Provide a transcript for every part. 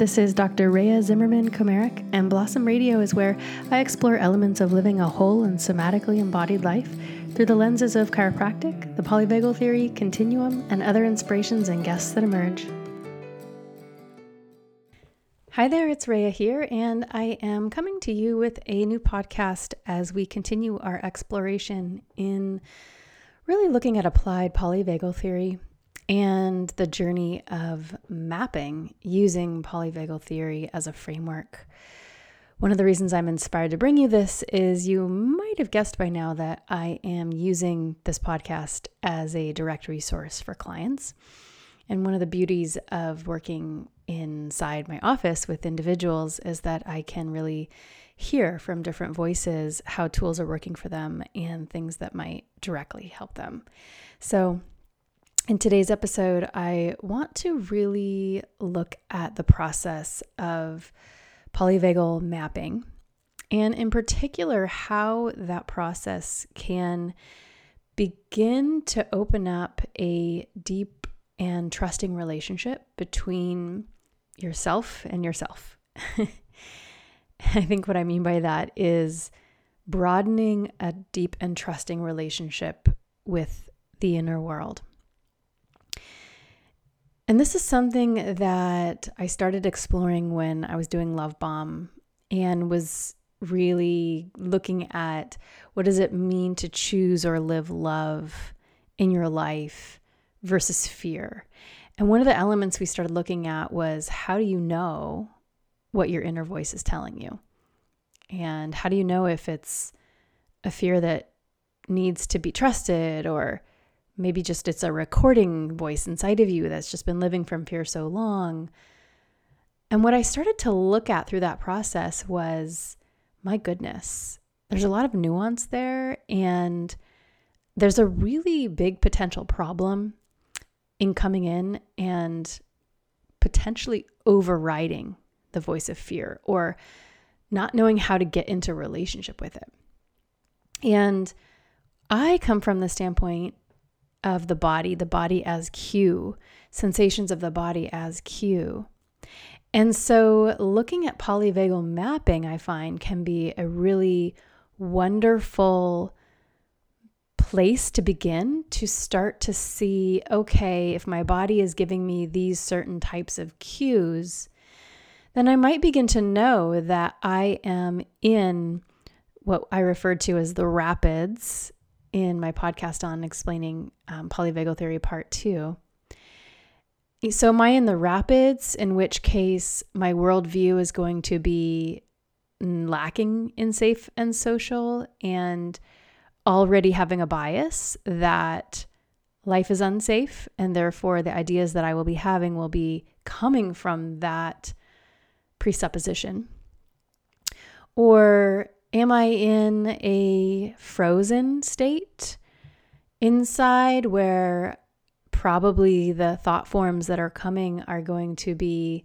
This is Dr. Rhea Zimmerman Komaric, and Blossom Radio is where I explore elements of living a whole and somatically embodied life through the lenses of chiropractic, the polyvagal theory, continuum, and other inspirations and guests that emerge. Hi there, it's Rhea here, and I am coming to you with a new podcast as we continue our exploration in really looking at applied polyvagal theory and the journey of mapping using polyvagal theory as a framework. One of the reasons I'm inspired to bring you this is you might have guessed by now that I am using this podcast as a direct resource for clients. And one of the beauties of working inside my office with individuals is that I can really hear from different voices how tools are working for them and things that might directly help them. So, in today's episode, I want to really look at the process of polyvagal mapping, and in particular, how that process can begin to open up a deep and trusting relationship between yourself and yourself. I think what I mean by that is broadening a deep and trusting relationship with the inner world. And this is something that I started exploring when I was doing Love Bomb and was really looking at what does it mean to choose or live love in your life versus fear. And one of the elements we started looking at was how do you know what your inner voice is telling you? And how do you know if it's a fear that needs to be trusted or Maybe just it's a recording voice inside of you that's just been living from fear so long. And what I started to look at through that process was my goodness, there's a lot of nuance there. And there's a really big potential problem in coming in and potentially overriding the voice of fear or not knowing how to get into relationship with it. And I come from the standpoint of the body, the body as cue, sensations of the body as cue. And so, looking at polyvagal mapping, I find can be a really wonderful place to begin to start to see okay, if my body is giving me these certain types of cues, then I might begin to know that I am in what I referred to as the rapids in my podcast on explaining um, polyvagal theory part two. So, am I in the rapids, in which case my worldview is going to be lacking in safe and social and already having a bias that life is unsafe, and therefore the ideas that I will be having will be coming from that presupposition? Or Am I in a frozen state inside where probably the thought forms that are coming are going to be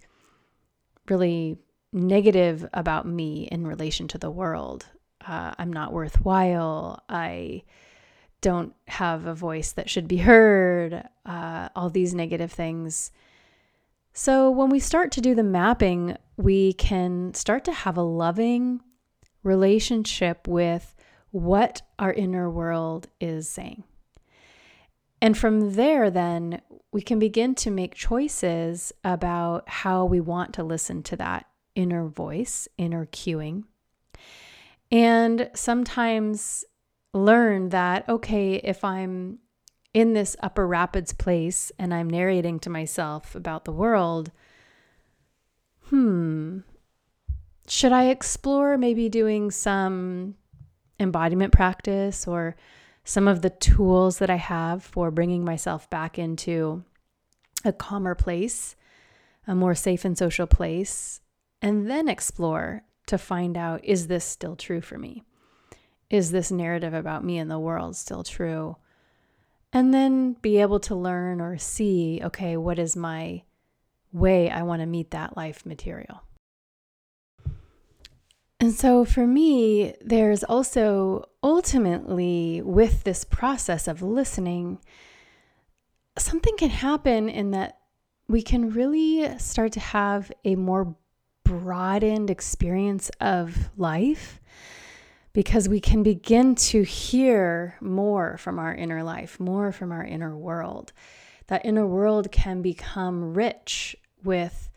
really negative about me in relation to the world? Uh, I'm not worthwhile. I don't have a voice that should be heard. Uh, all these negative things. So, when we start to do the mapping, we can start to have a loving, relationship with what our inner world is saying. And from there, then we can begin to make choices about how we want to listen to that inner voice, inner cueing. And sometimes learn that, okay, if I'm in this upper rapids place and I'm narrating to myself about the world, hmm, should I explore maybe doing some embodiment practice or some of the tools that I have for bringing myself back into a calmer place, a more safe and social place, and then explore to find out is this still true for me? Is this narrative about me and the world still true? And then be able to learn or see okay, what is my way I want to meet that life material? And so for me, there's also ultimately with this process of listening, something can happen in that we can really start to have a more broadened experience of life because we can begin to hear more from our inner life, more from our inner world. That inner world can become rich with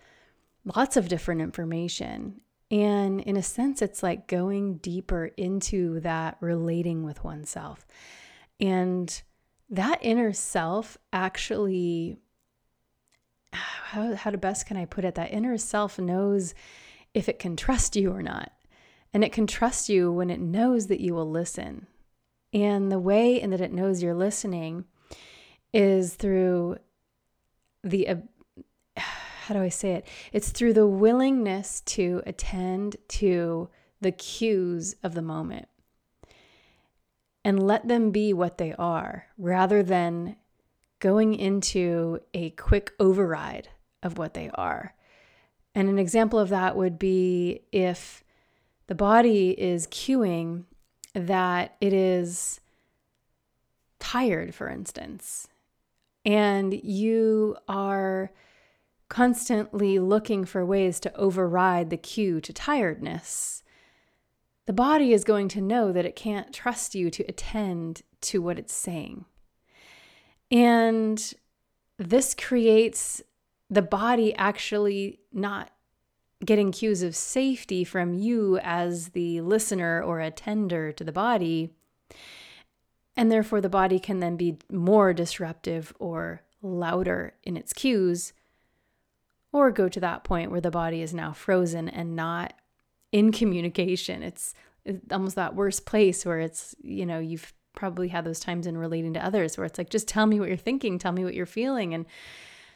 lots of different information. And in a sense, it's like going deeper into that relating with oneself. And that inner self actually how, how to best can I put it? That inner self knows if it can trust you or not. And it can trust you when it knows that you will listen. And the way in that it knows you're listening is through the, how do I say it? It's through the willingness to attend to the cues of the moment and let them be what they are rather than going into a quick override of what they are. And an example of that would be if the body is cueing that it is tired, for instance, and you are constantly looking for ways to override the cue to tiredness, the body is going to know that it can't trust you to attend to what it's saying. And this creates the body actually not getting cues of safety from you as the listener or attender to the body. And therefore, the body can then be more disruptive or louder in its cues, or go to that point where the body is now frozen and not in communication. It's, almost that worst place where it's, you know, you've probably had those times in relating to others where it's like, just tell me what you're thinking, tell me what you're feeling. And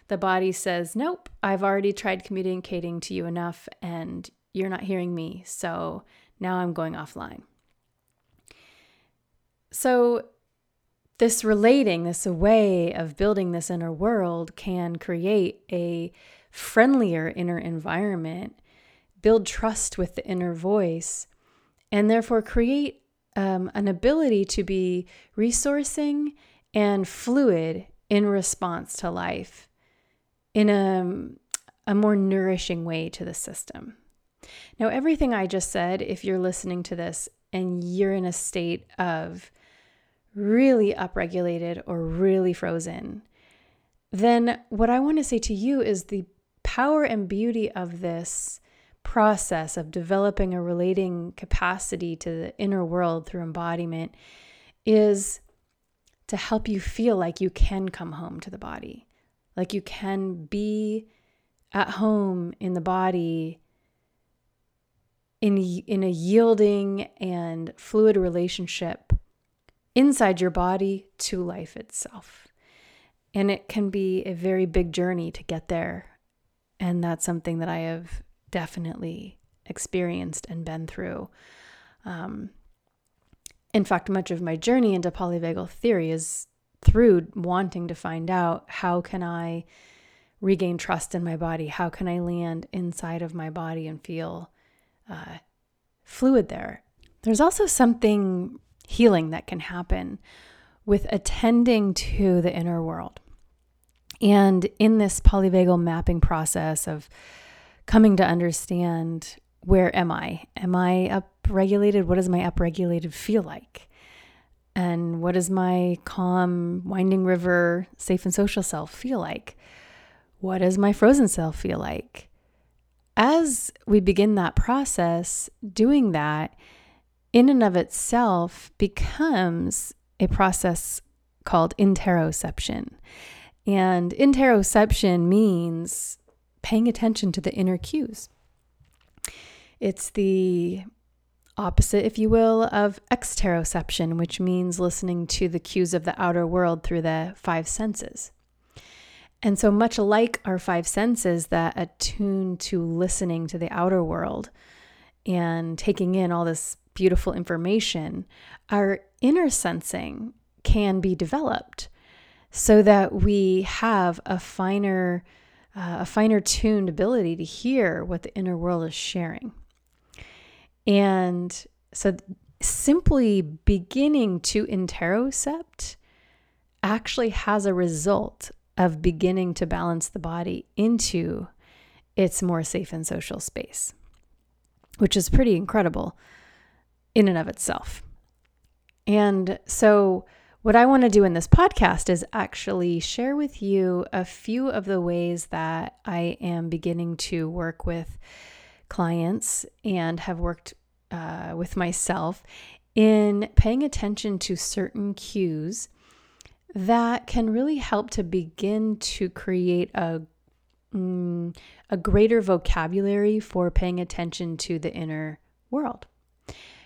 the body says, nope, I've already tried communicating to you enough and you're not hearing me. So now I'm going offline. So, this relating, this way of building this inner world can create a friendlier inner environment, build trust with the inner voice, and therefore create um, an ability to be resourcing and fluid in response to life in a, a more nourishing way to the system. Now, everything I just said, if you're listening to this and you're in a state of really upregulated or really frozen, then what I want to say to you is the power and beauty of this process of developing a relating capacity to the inner world through embodiment is to help you feel like you can come home to the body, like you can be at home in the body in, in a yielding and fluid relationship inside your body to life itself. And it can be a very big journey to get there. And that's something that I have definitely experienced and been through. Um, in fact, much of my journey into polyvagal theory is through wanting to find out how can I regain trust in my body? How can I land inside of my body and feel uh, fluid there? There's also something healing that can happen with attending to the inner world. And in this polyvagal mapping process of coming to understand where am I? Am I upregulated? What does my upregulated feel like? And what does my calm, winding river, safe and social self feel like? What does my frozen self feel like? As we begin that process, doing that in and of itself becomes a process called interoception. And interoception means paying attention to the inner cues. It's the opposite, if you will, of exteroception, which means listening to the cues of the outer world through the five senses. And so, much like our five senses that attune to listening to the outer world and taking in all this beautiful information, our inner sensing can be developed so that we have a finer uh, a finer tuned ability to hear what the inner world is sharing. And so, simply beginning to interocept actually has a result of beginning to balance the body into its more safe and social space, which is pretty incredible in and of itself. And so, what I want to do in this podcast is actually share with you a few of the ways that I am beginning to work with clients and have worked uh, with myself in paying attention to certain cues that can really help to begin to create a mm, a greater vocabulary for paying attention to the inner world.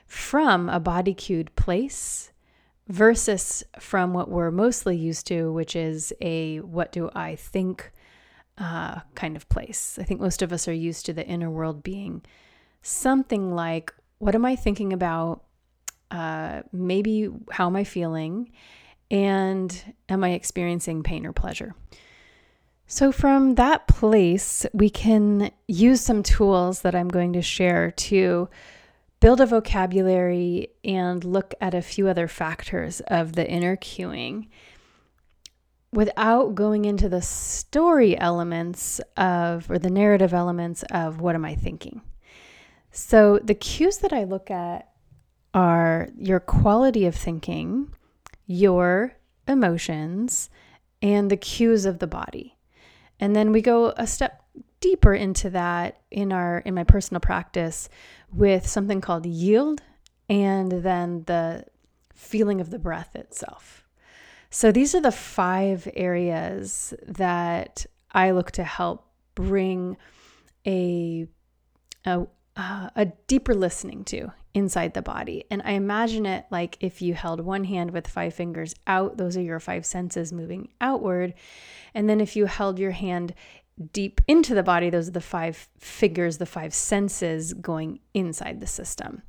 From a body cued place versus from what we're mostly used to, which is a what do I think uh, kind of place. I think most of us are used to the inner world being something like, what am I thinking about? Uh, maybe how am I feeling? And am I experiencing pain or pleasure? So, from that place, we can use some tools that I'm going to share to build a vocabulary and look at a few other factors of the inner cueing without going into the story elements of or the narrative elements of what am I thinking. So, the cues that I look at are your quality of thinking, your emotions, and the cues of the body. And then we go a step deeper into that in our in my personal practice with something called yield and then the feeling of the breath itself. So these are the five areas that I look to help bring a a, uh, a deeper listening to inside the body. And I imagine it like if you held one hand with five fingers out, those are your five senses moving outward. And then if you held your hand deep into the body, those are the five figures, the five senses going inside the system.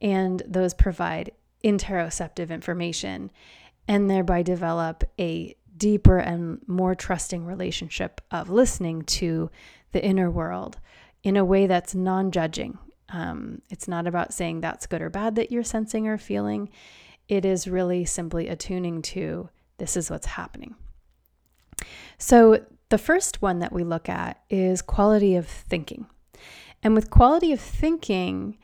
And those provide interoceptive information and thereby develop a deeper and more trusting relationship of listening to the inner world in a way that's non judging. Um, it's not about saying that's good or bad that you're sensing or feeling. It is really simply attuning to this is what's happening. So, the first one that we look at is quality of thinking. And with quality of thinking,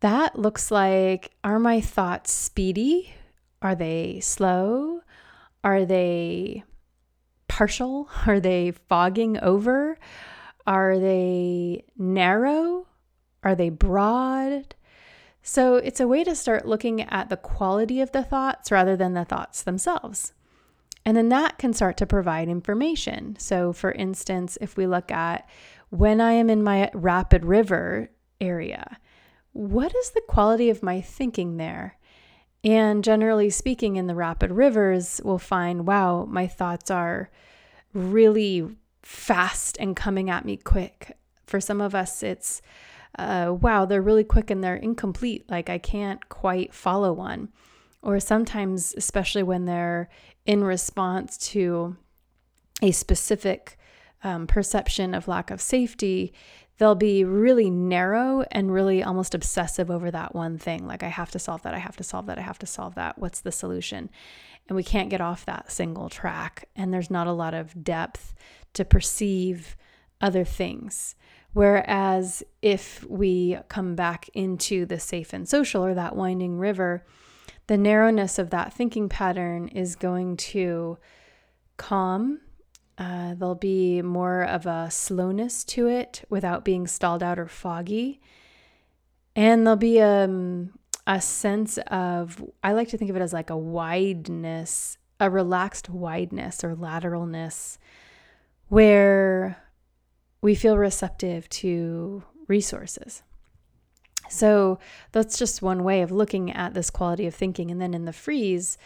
that looks like are my thoughts speedy? Are they slow? Are they partial? Are they fogging over? Are they narrow? Are they broad? So it's a way to start looking at the quality of the thoughts rather than the thoughts themselves. And then that can start to provide information. So, for instance, if we look at when I am in my rapid river area, what is the quality of my thinking there? And generally speaking, in the rapid rivers, we'll find, wow, my thoughts are really fast and coming at me quick. For some of us, it's, uh, wow, they're really quick and they're incomplete. Like I can't quite follow one. Or sometimes, especially when they're in response to a specific um, perception of lack of safety, they'll be really narrow and really almost obsessive over that one thing. Like, I have to solve that, I have to solve that, I have to solve that. What's the solution? And we can't get off that single track. And there's not a lot of depth to perceive other things. Whereas if we come back into the safe and social or that winding river, the narrowness of that thinking pattern is going to calm. Uh, there'll be more of a slowness to it without being stalled out or foggy. And there'll be um, a sense of, I like to think of it as like a wideness, a relaxed wideness or lateralness, where we feel receptive to resources. So that's just one way of looking at this quality of thinking. And then in the freeze,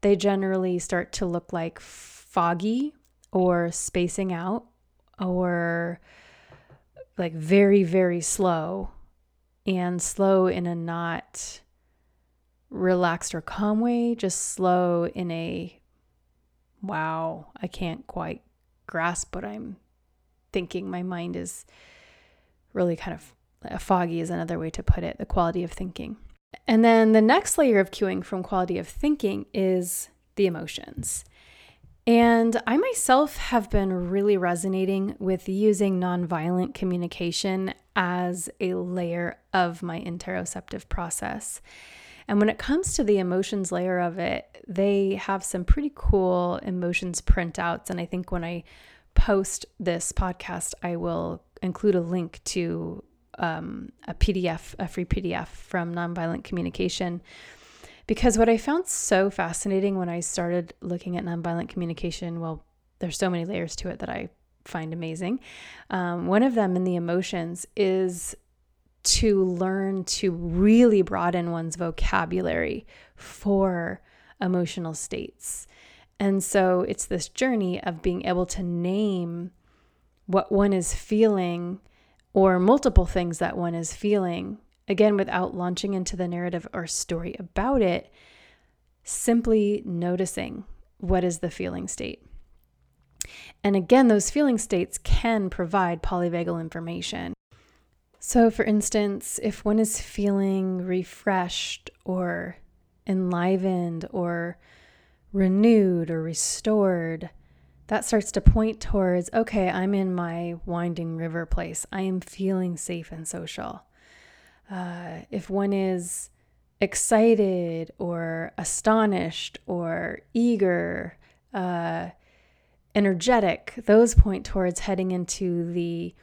they generally start to look like foggy or spacing out or like very, very slow and slow in a not relaxed or calm way, just slow in a wow, I can't quite grasp what I'm thinking. My mind is really kind of foggy is another way to put it, the quality of thinking. And then the next layer of cueing from quality of thinking is the emotions. And I myself have been really resonating with using nonviolent communication as a layer of my interoceptive process. And when it comes to the emotions layer of it, they have some pretty cool emotions printouts. And I think when I post this podcast, I will include a link to um, a PDF, a free PDF from Nonviolent Communication because what I found so fascinating when I started looking at nonviolent communication, well, there's so many layers to it that I find amazing. Um, one of them in the emotions is to learn to really broaden one's vocabulary for emotional states. And so it's this journey of being able to name what one is feeling or multiple things that one is feeling Again, without launching into the narrative or story about it, simply noticing what is the feeling state. And again, those feeling states can provide polyvagal information. So, for instance, if one is feeling refreshed or enlivened or renewed or restored, that starts to point towards okay, I'm in my winding river place. I am feeling safe and social uh, if one is excited or astonished or eager, uh, energetic, those point towards heading into the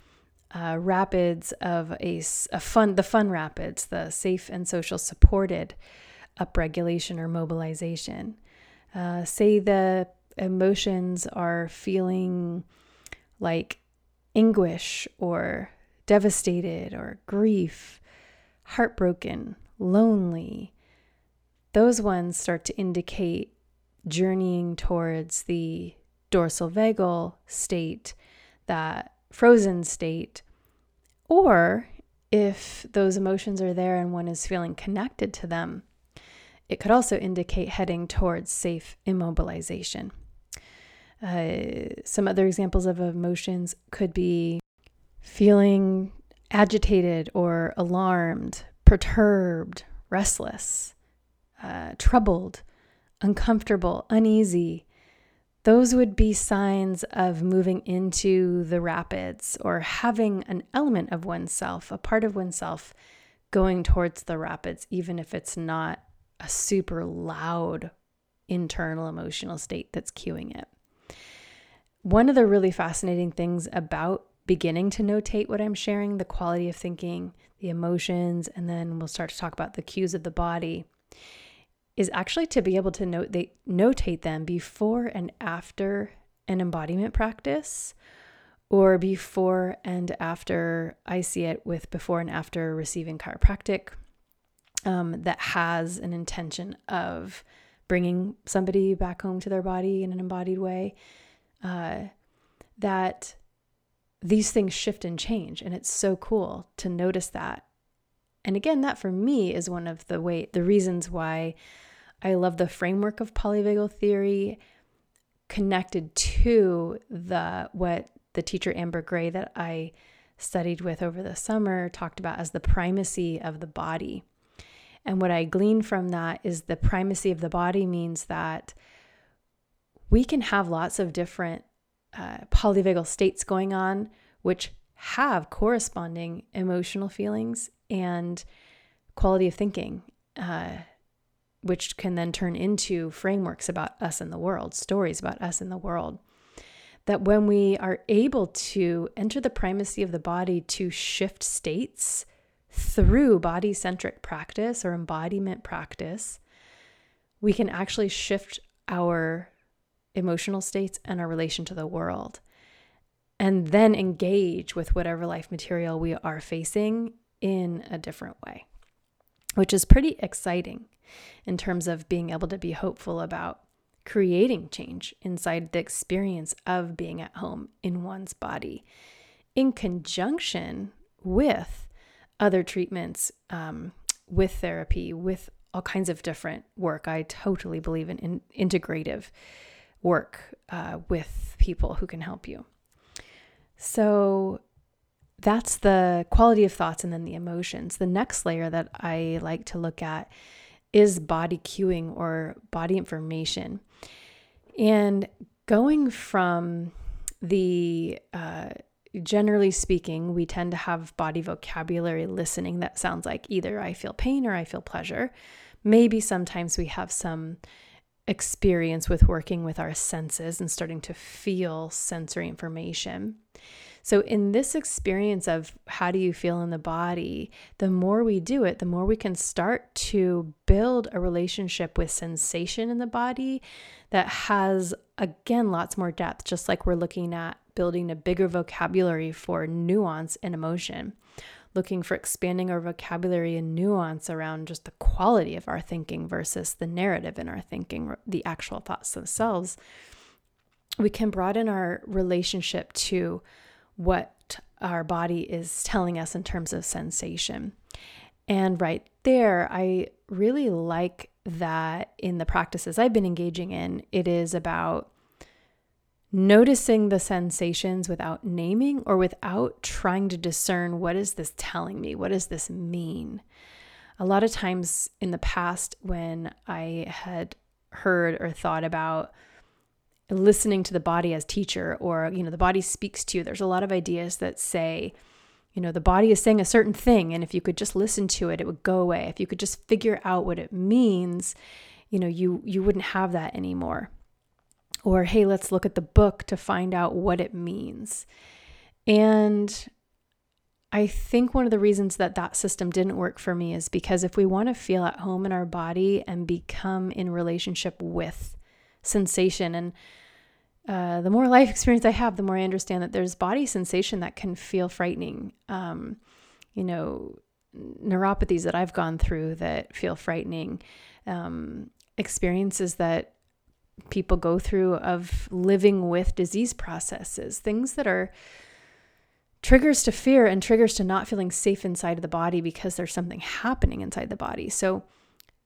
uh, rapids of a, a fun, the fun rapids, the safe and social supported upregulation or mobilization. Uh, say the emotions are feeling like anguish or devastated or grief heartbroken, lonely, those ones start to indicate journeying towards the dorsal vagal state, that frozen state. Or if those emotions are there and one is feeling connected to them, it could also indicate heading towards safe immobilization. Uh, some other examples of emotions could be feeling agitated or alarmed, perturbed, restless, uh, troubled, uncomfortable, uneasy, those would be signs of moving into the rapids or having an element of oneself, a part of oneself going towards the rapids, even if it's not a super loud internal emotional state that's cueing it. One of the really fascinating things about beginning to notate what I'm sharing, the quality of thinking, the emotions, and then we'll start to talk about the cues of the body, is actually to be able to note they notate them before and after an embodiment practice or before and after I see it with before and after receiving chiropractic um, that has an intention of bringing somebody back home to their body in an embodied way. Uh, that these things shift and change and it's so cool to notice that. And again that for me is one of the way the reasons why i love the framework of polyvagal theory connected to the what the teacher amber gray that i studied with over the summer talked about as the primacy of the body. And what i glean from that is the primacy of the body means that we can have lots of different uh, polyvagal states going on, which have corresponding emotional feelings and quality of thinking, uh, which can then turn into frameworks about us in the world, stories about us in the world. That when we are able to enter the primacy of the body to shift states through body centric practice or embodiment practice, we can actually shift our emotional states and our relation to the world. And then engage with whatever life material we are facing in a different way, which is pretty exciting in terms of being able to be hopeful about creating change inside the experience of being at home in one's body in conjunction with other treatments, um, with therapy, with all kinds of different work. I totally believe in, in integrative work uh, with people who can help you. So that's the quality of thoughts and then the emotions. The next layer that I like to look at is body cueing or body information. And going from the uh, generally speaking, we tend to have body vocabulary listening that sounds like either I feel pain or I feel pleasure. Maybe sometimes we have some experience with working with our senses and starting to feel sensory information. So, in this experience of how do you feel in the body, the more we do it, the more we can start to build a relationship with sensation in the body that has, again, lots more depth, just like we're looking at building a bigger vocabulary for nuance and emotion, looking for expanding our vocabulary and nuance around just the quality of our thinking versus the narrative in our thinking, the actual thoughts themselves. We can broaden our relationship to what our body is telling us in terms of sensation. And right there, I really like that in the practices I've been engaging in, it is about noticing the sensations without naming or without trying to discern what is this telling me? What does this mean? A lot of times in the past, when I had heard or thought about listening to the body as teacher or you know the body speaks to you there's a lot of ideas that say you know the body is saying a certain thing and if you could just listen to it it would go away if you could just figure out what it means you know you you wouldn't have that anymore or hey let's look at the book to find out what it means and I think one of the reasons that that system didn't work for me is because if we want to feel at home in our body and become in relationship with sensation. And uh, the more life experience I have, the more I understand that there's body sensation that can feel frightening. Um, you know, neuropathies that I've gone through that feel frightening, um, experiences that people go through of living with disease processes, things that are triggers to fear and triggers to not feeling safe inside of the body because there's something happening inside the body. So,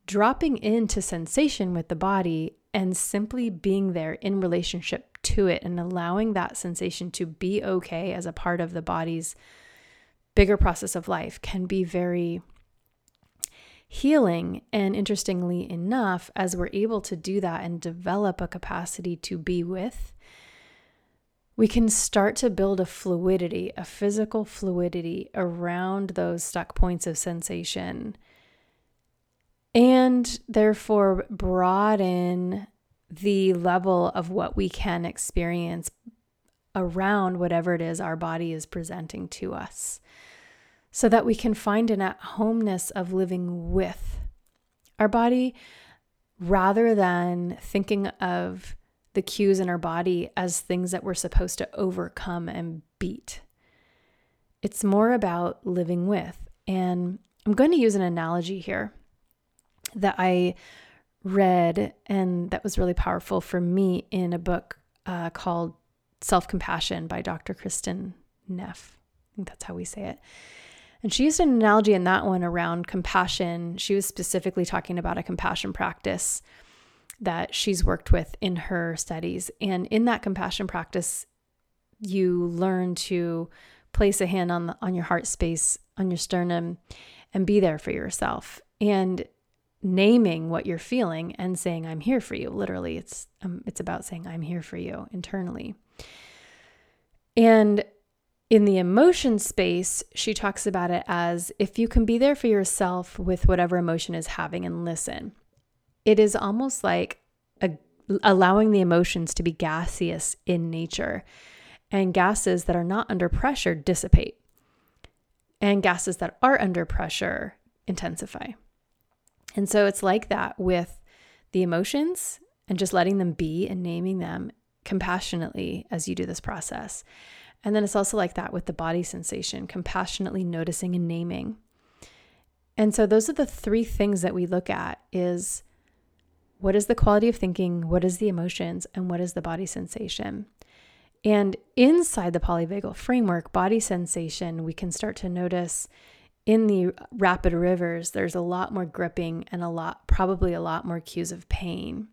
dropping into sensation with the body and simply being there in relationship to it and allowing that sensation to be okay as a part of the body's bigger process of life can be very healing. And interestingly enough, as we're able to do that and develop a capacity to be with, we can start to build a fluidity, a physical fluidity around those stuck points of sensation and therefore broaden the level of what we can experience around whatever it is our body is presenting to us so that we can find an at homeness of living with our body rather than thinking of the cues in our body as things that we're supposed to overcome and beat. It's more about living with. And I'm going to use an analogy here that I read and that was really powerful for me in a book uh, called Self Compassion by Dr. Kristin Neff. I think that's how we say it. And she used an analogy in that one around compassion. She was specifically talking about a compassion practice that she's worked with in her studies. And in that compassion practice, you learn to place a hand on the, on your heart space, on your sternum, and be there for yourself. And naming what you're feeling and saying i'm here for you literally it's um, it's about saying i'm here for you internally and in the emotion space she talks about it as if you can be there for yourself with whatever emotion is having and listen. It is almost like a, allowing the emotions to be gaseous in nature. And gases that are not under pressure dissipate. And gases that are under pressure intensify. And so it's like that with the emotions and just letting them be and naming them compassionately as you do this process. And then it's also like that with the body sensation, compassionately noticing and naming. And so those are the three things that we look at is what is the quality of thinking, what is the emotions, and what is the body sensation. And inside the polyvagal framework, body sensation, we can start to notice in the rapid rivers, there's a lot more gripping and a lot, probably a lot more cues of pain.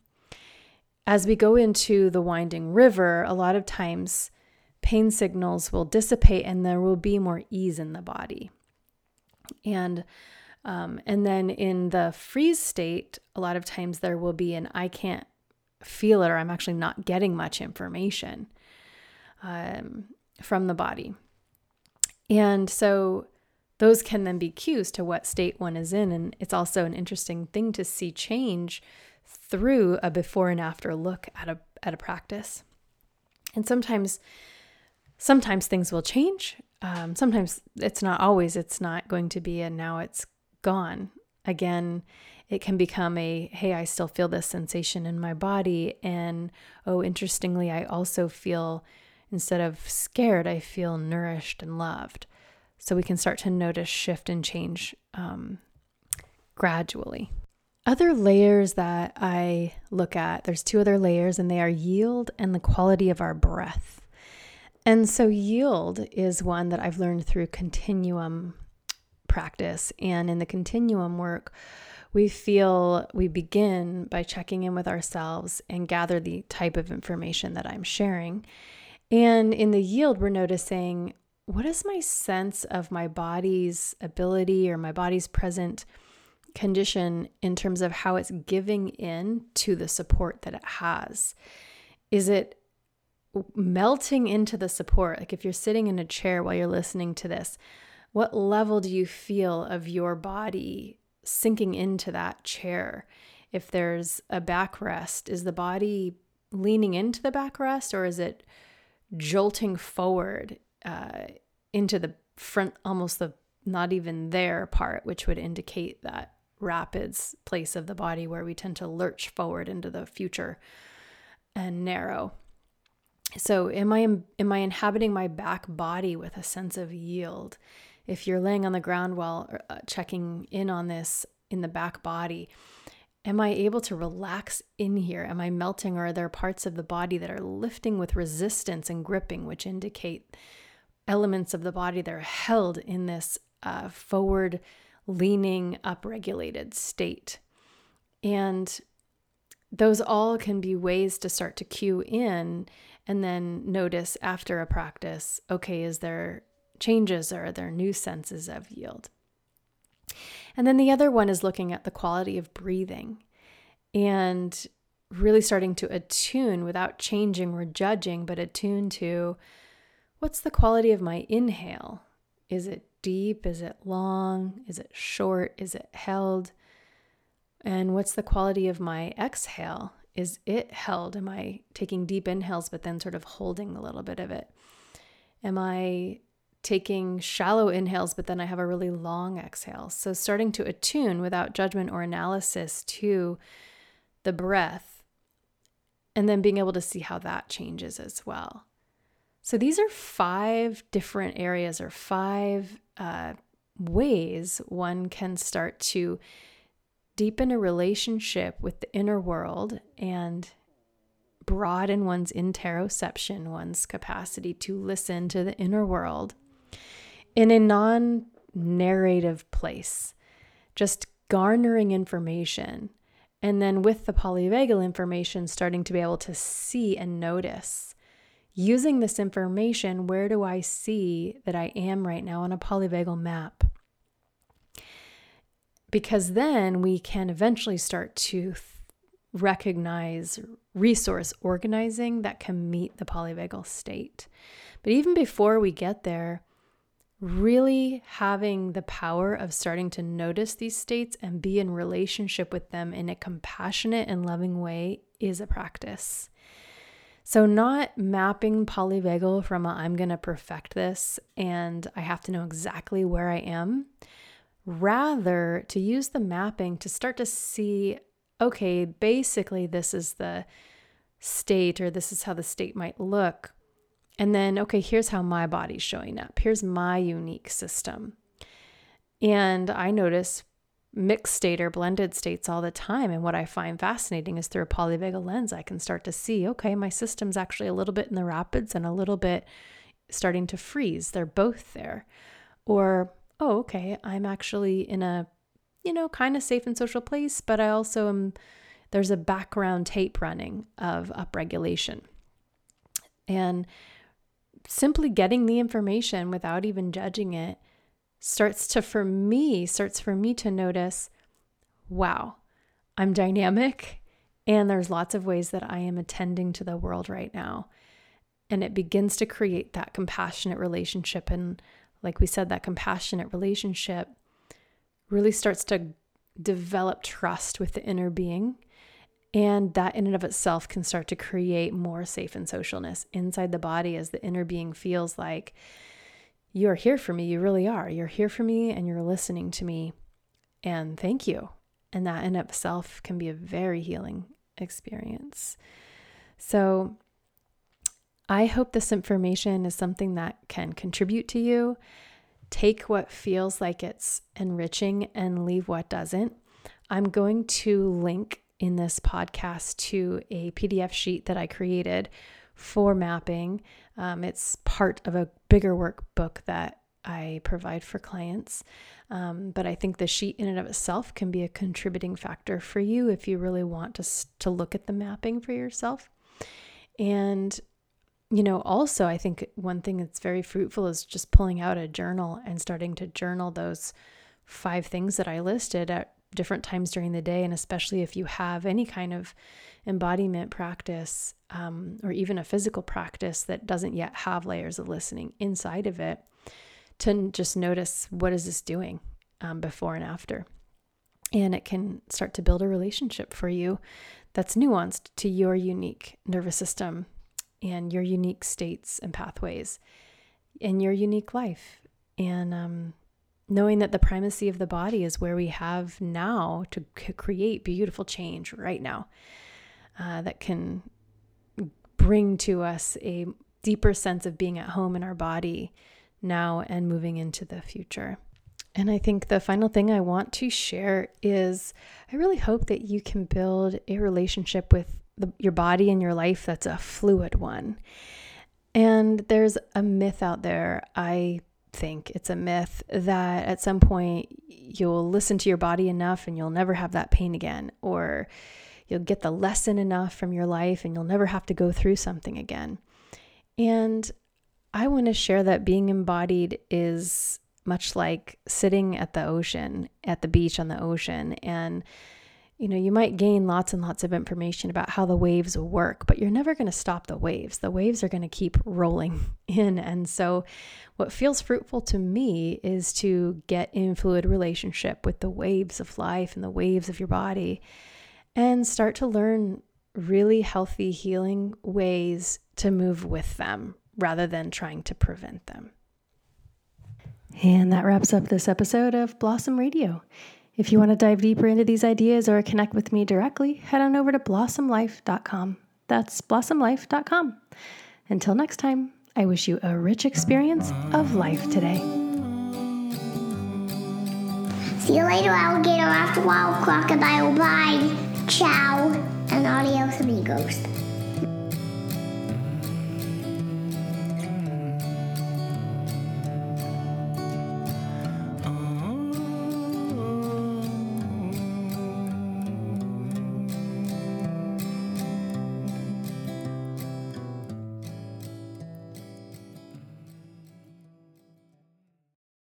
As we go into the winding river, a lot of times pain signals will dissipate and there will be more ease in the body. And um, and then in the freeze state, a lot of times there will be an I can't feel it or I'm actually not getting much information um, from the body. And so those can then be cues to what state one is in. And it's also an interesting thing to see change through a before and after look at a, at a practice. And sometimes, sometimes things will change. Um, sometimes it's not always, it's not going to be, and now it's gone. Again, it can become a hey, I still feel this sensation in my body. And oh, interestingly, I also feel instead of scared, I feel nourished and loved. So we can start to notice shift and change um, gradually. Other layers that I look at, there's two other layers, and they are yield and the quality of our breath. And so, yield is one that I've learned through continuum practice. And in the continuum work, we feel we begin by checking in with ourselves and gather the type of information that I'm sharing. And in the yield, we're noticing what is my sense of my body's ability or my body's present condition in terms of how it's giving in to the support that it has? Is it melting into the support? Like if you're sitting in a chair while you're listening to this, what level do you feel of your body sinking into that chair? If there's a backrest, is the body leaning into the backrest or is it jolting forward uh, into the front, almost the not even there part, which would indicate that rapids place of the body where we tend to lurch forward into the future and narrow. So am I am I inhabiting my back body with a sense of yield? If you're laying on the ground while uh, checking in on this in the back body, Am I able to relax in here? Am I melting, or are there parts of the body that are lifting with resistance and gripping, which indicate elements of the body that are held in this uh, forward leaning, upregulated state? And those all can be ways to start to cue in and then notice after a practice okay, is there changes or are there new senses of yield? And then the other one is looking at the quality of breathing and really starting to attune without changing or judging, but attune to what's the quality of my inhale? Is it deep? Is it long? Is it short? Is it held? And what's the quality of my exhale? Is it held? Am I taking deep inhales, but then sort of holding a little bit of it? Am I taking shallow inhales, but then I have a really long exhale. So starting to attune without judgment or analysis to the breath, and then being able to see how that changes as well. So these are five different areas or five uh, ways one can start to deepen a relationship with the inner world and broaden one's interoception, one's capacity to listen to the inner world in a non narrative place, just garnering information. And then with the polyvagal information, starting to be able to see and notice. Using this information, where do I see that I am right now on a polyvagal map? Because then we can eventually start to recognize resource organizing that can meet the polyvagal state. But even before we get there, really having the power of starting to notice these states and be in relationship with them in a compassionate and loving way is a practice. So, not mapping polyvagal from i am going to perfect this and I have to know exactly where I am. Rather, to use the mapping to start to see okay, basically, this is the state, or this is how the state might look. And then, okay, here's how my body's showing up. Here's my unique system. And I notice mixed state or blended states all the time. And what I find fascinating is through a polyvagal lens, I can start to see, okay, my system's actually a little bit in the rapids and a little bit starting to freeze. They're both there. Or, oh, okay, I'm actually in a, you know, kind of safe and social place, but I also am, there's a background tape running of upregulation. And simply getting the information without even judging it starts to, for me, starts for me to notice wow, I'm dynamic And there's lots of ways that I am attending to the world right now. And it begins to create that compassionate relationship. And like we said, that compassionate relationship really starts to develop trust with the inner being. And that in and of itself can start to create more safe and socialness inside the body as the inner being feels like you are here for me. You really are. You're here for me and you're listening to me. And thank you. And that in and of itself can be a very healing experience. So I hope this information is something that can contribute to you. Take what feels like it's enriching and leave what doesn't. I'm going to link in this podcast to a PDF sheet that I created for mapping. Um, it's part of a bigger workbook that I provide for clients. Um, but I think the sheet in and of itself can be a contributing factor for you if you really want to, to look at the mapping for yourself. And, you know, also, I think one thing that's very fruitful is just pulling out a journal and starting to journal those five things that I listed at different times during the day. And especially if you have any kind of embodiment practice um, or even a physical practice that doesn't yet have layers of listening inside of it, to just notice what is this doing um, before and after. And it can start to build a relationship for you that's nuanced to your unique nervous system and your unique states and pathways in your unique life. And um, knowing that the primacy of the body is where we have now to c- create beautiful change right now uh, that can bring to us a deeper sense of being at home in our body now and moving into the future. And I think the final thing I want to share is I really hope that you can build a relationship with the, your body and your life that's a fluid one. And there's a myth out there, I think it's a myth, that at some point you'll listen to your body enough and you'll never have that pain again, or you'll get the lesson enough from your life and you'll never have to go through something again. And I want to share that being embodied is much like sitting at the ocean, at the beach on the ocean. And, you know, you might gain lots and lots of information about how the waves work, but you're never going to stop the waves. The waves are going to keep rolling in. And so, what feels fruitful to me is to get in fluid relationship with the waves of life and the waves of your body and start to learn really healthy, healing ways to move with them rather than trying to prevent them. And that wraps up this episode of Blossom Radio. If you want to dive deeper into these ideas or connect with me directly, head on over to blossomlife.com. That's blossomlife.com. Until next time, I wish you a rich experience of life today. See you later, alligator after a while, crocodile. Bye. Ciao. And adios, amigos.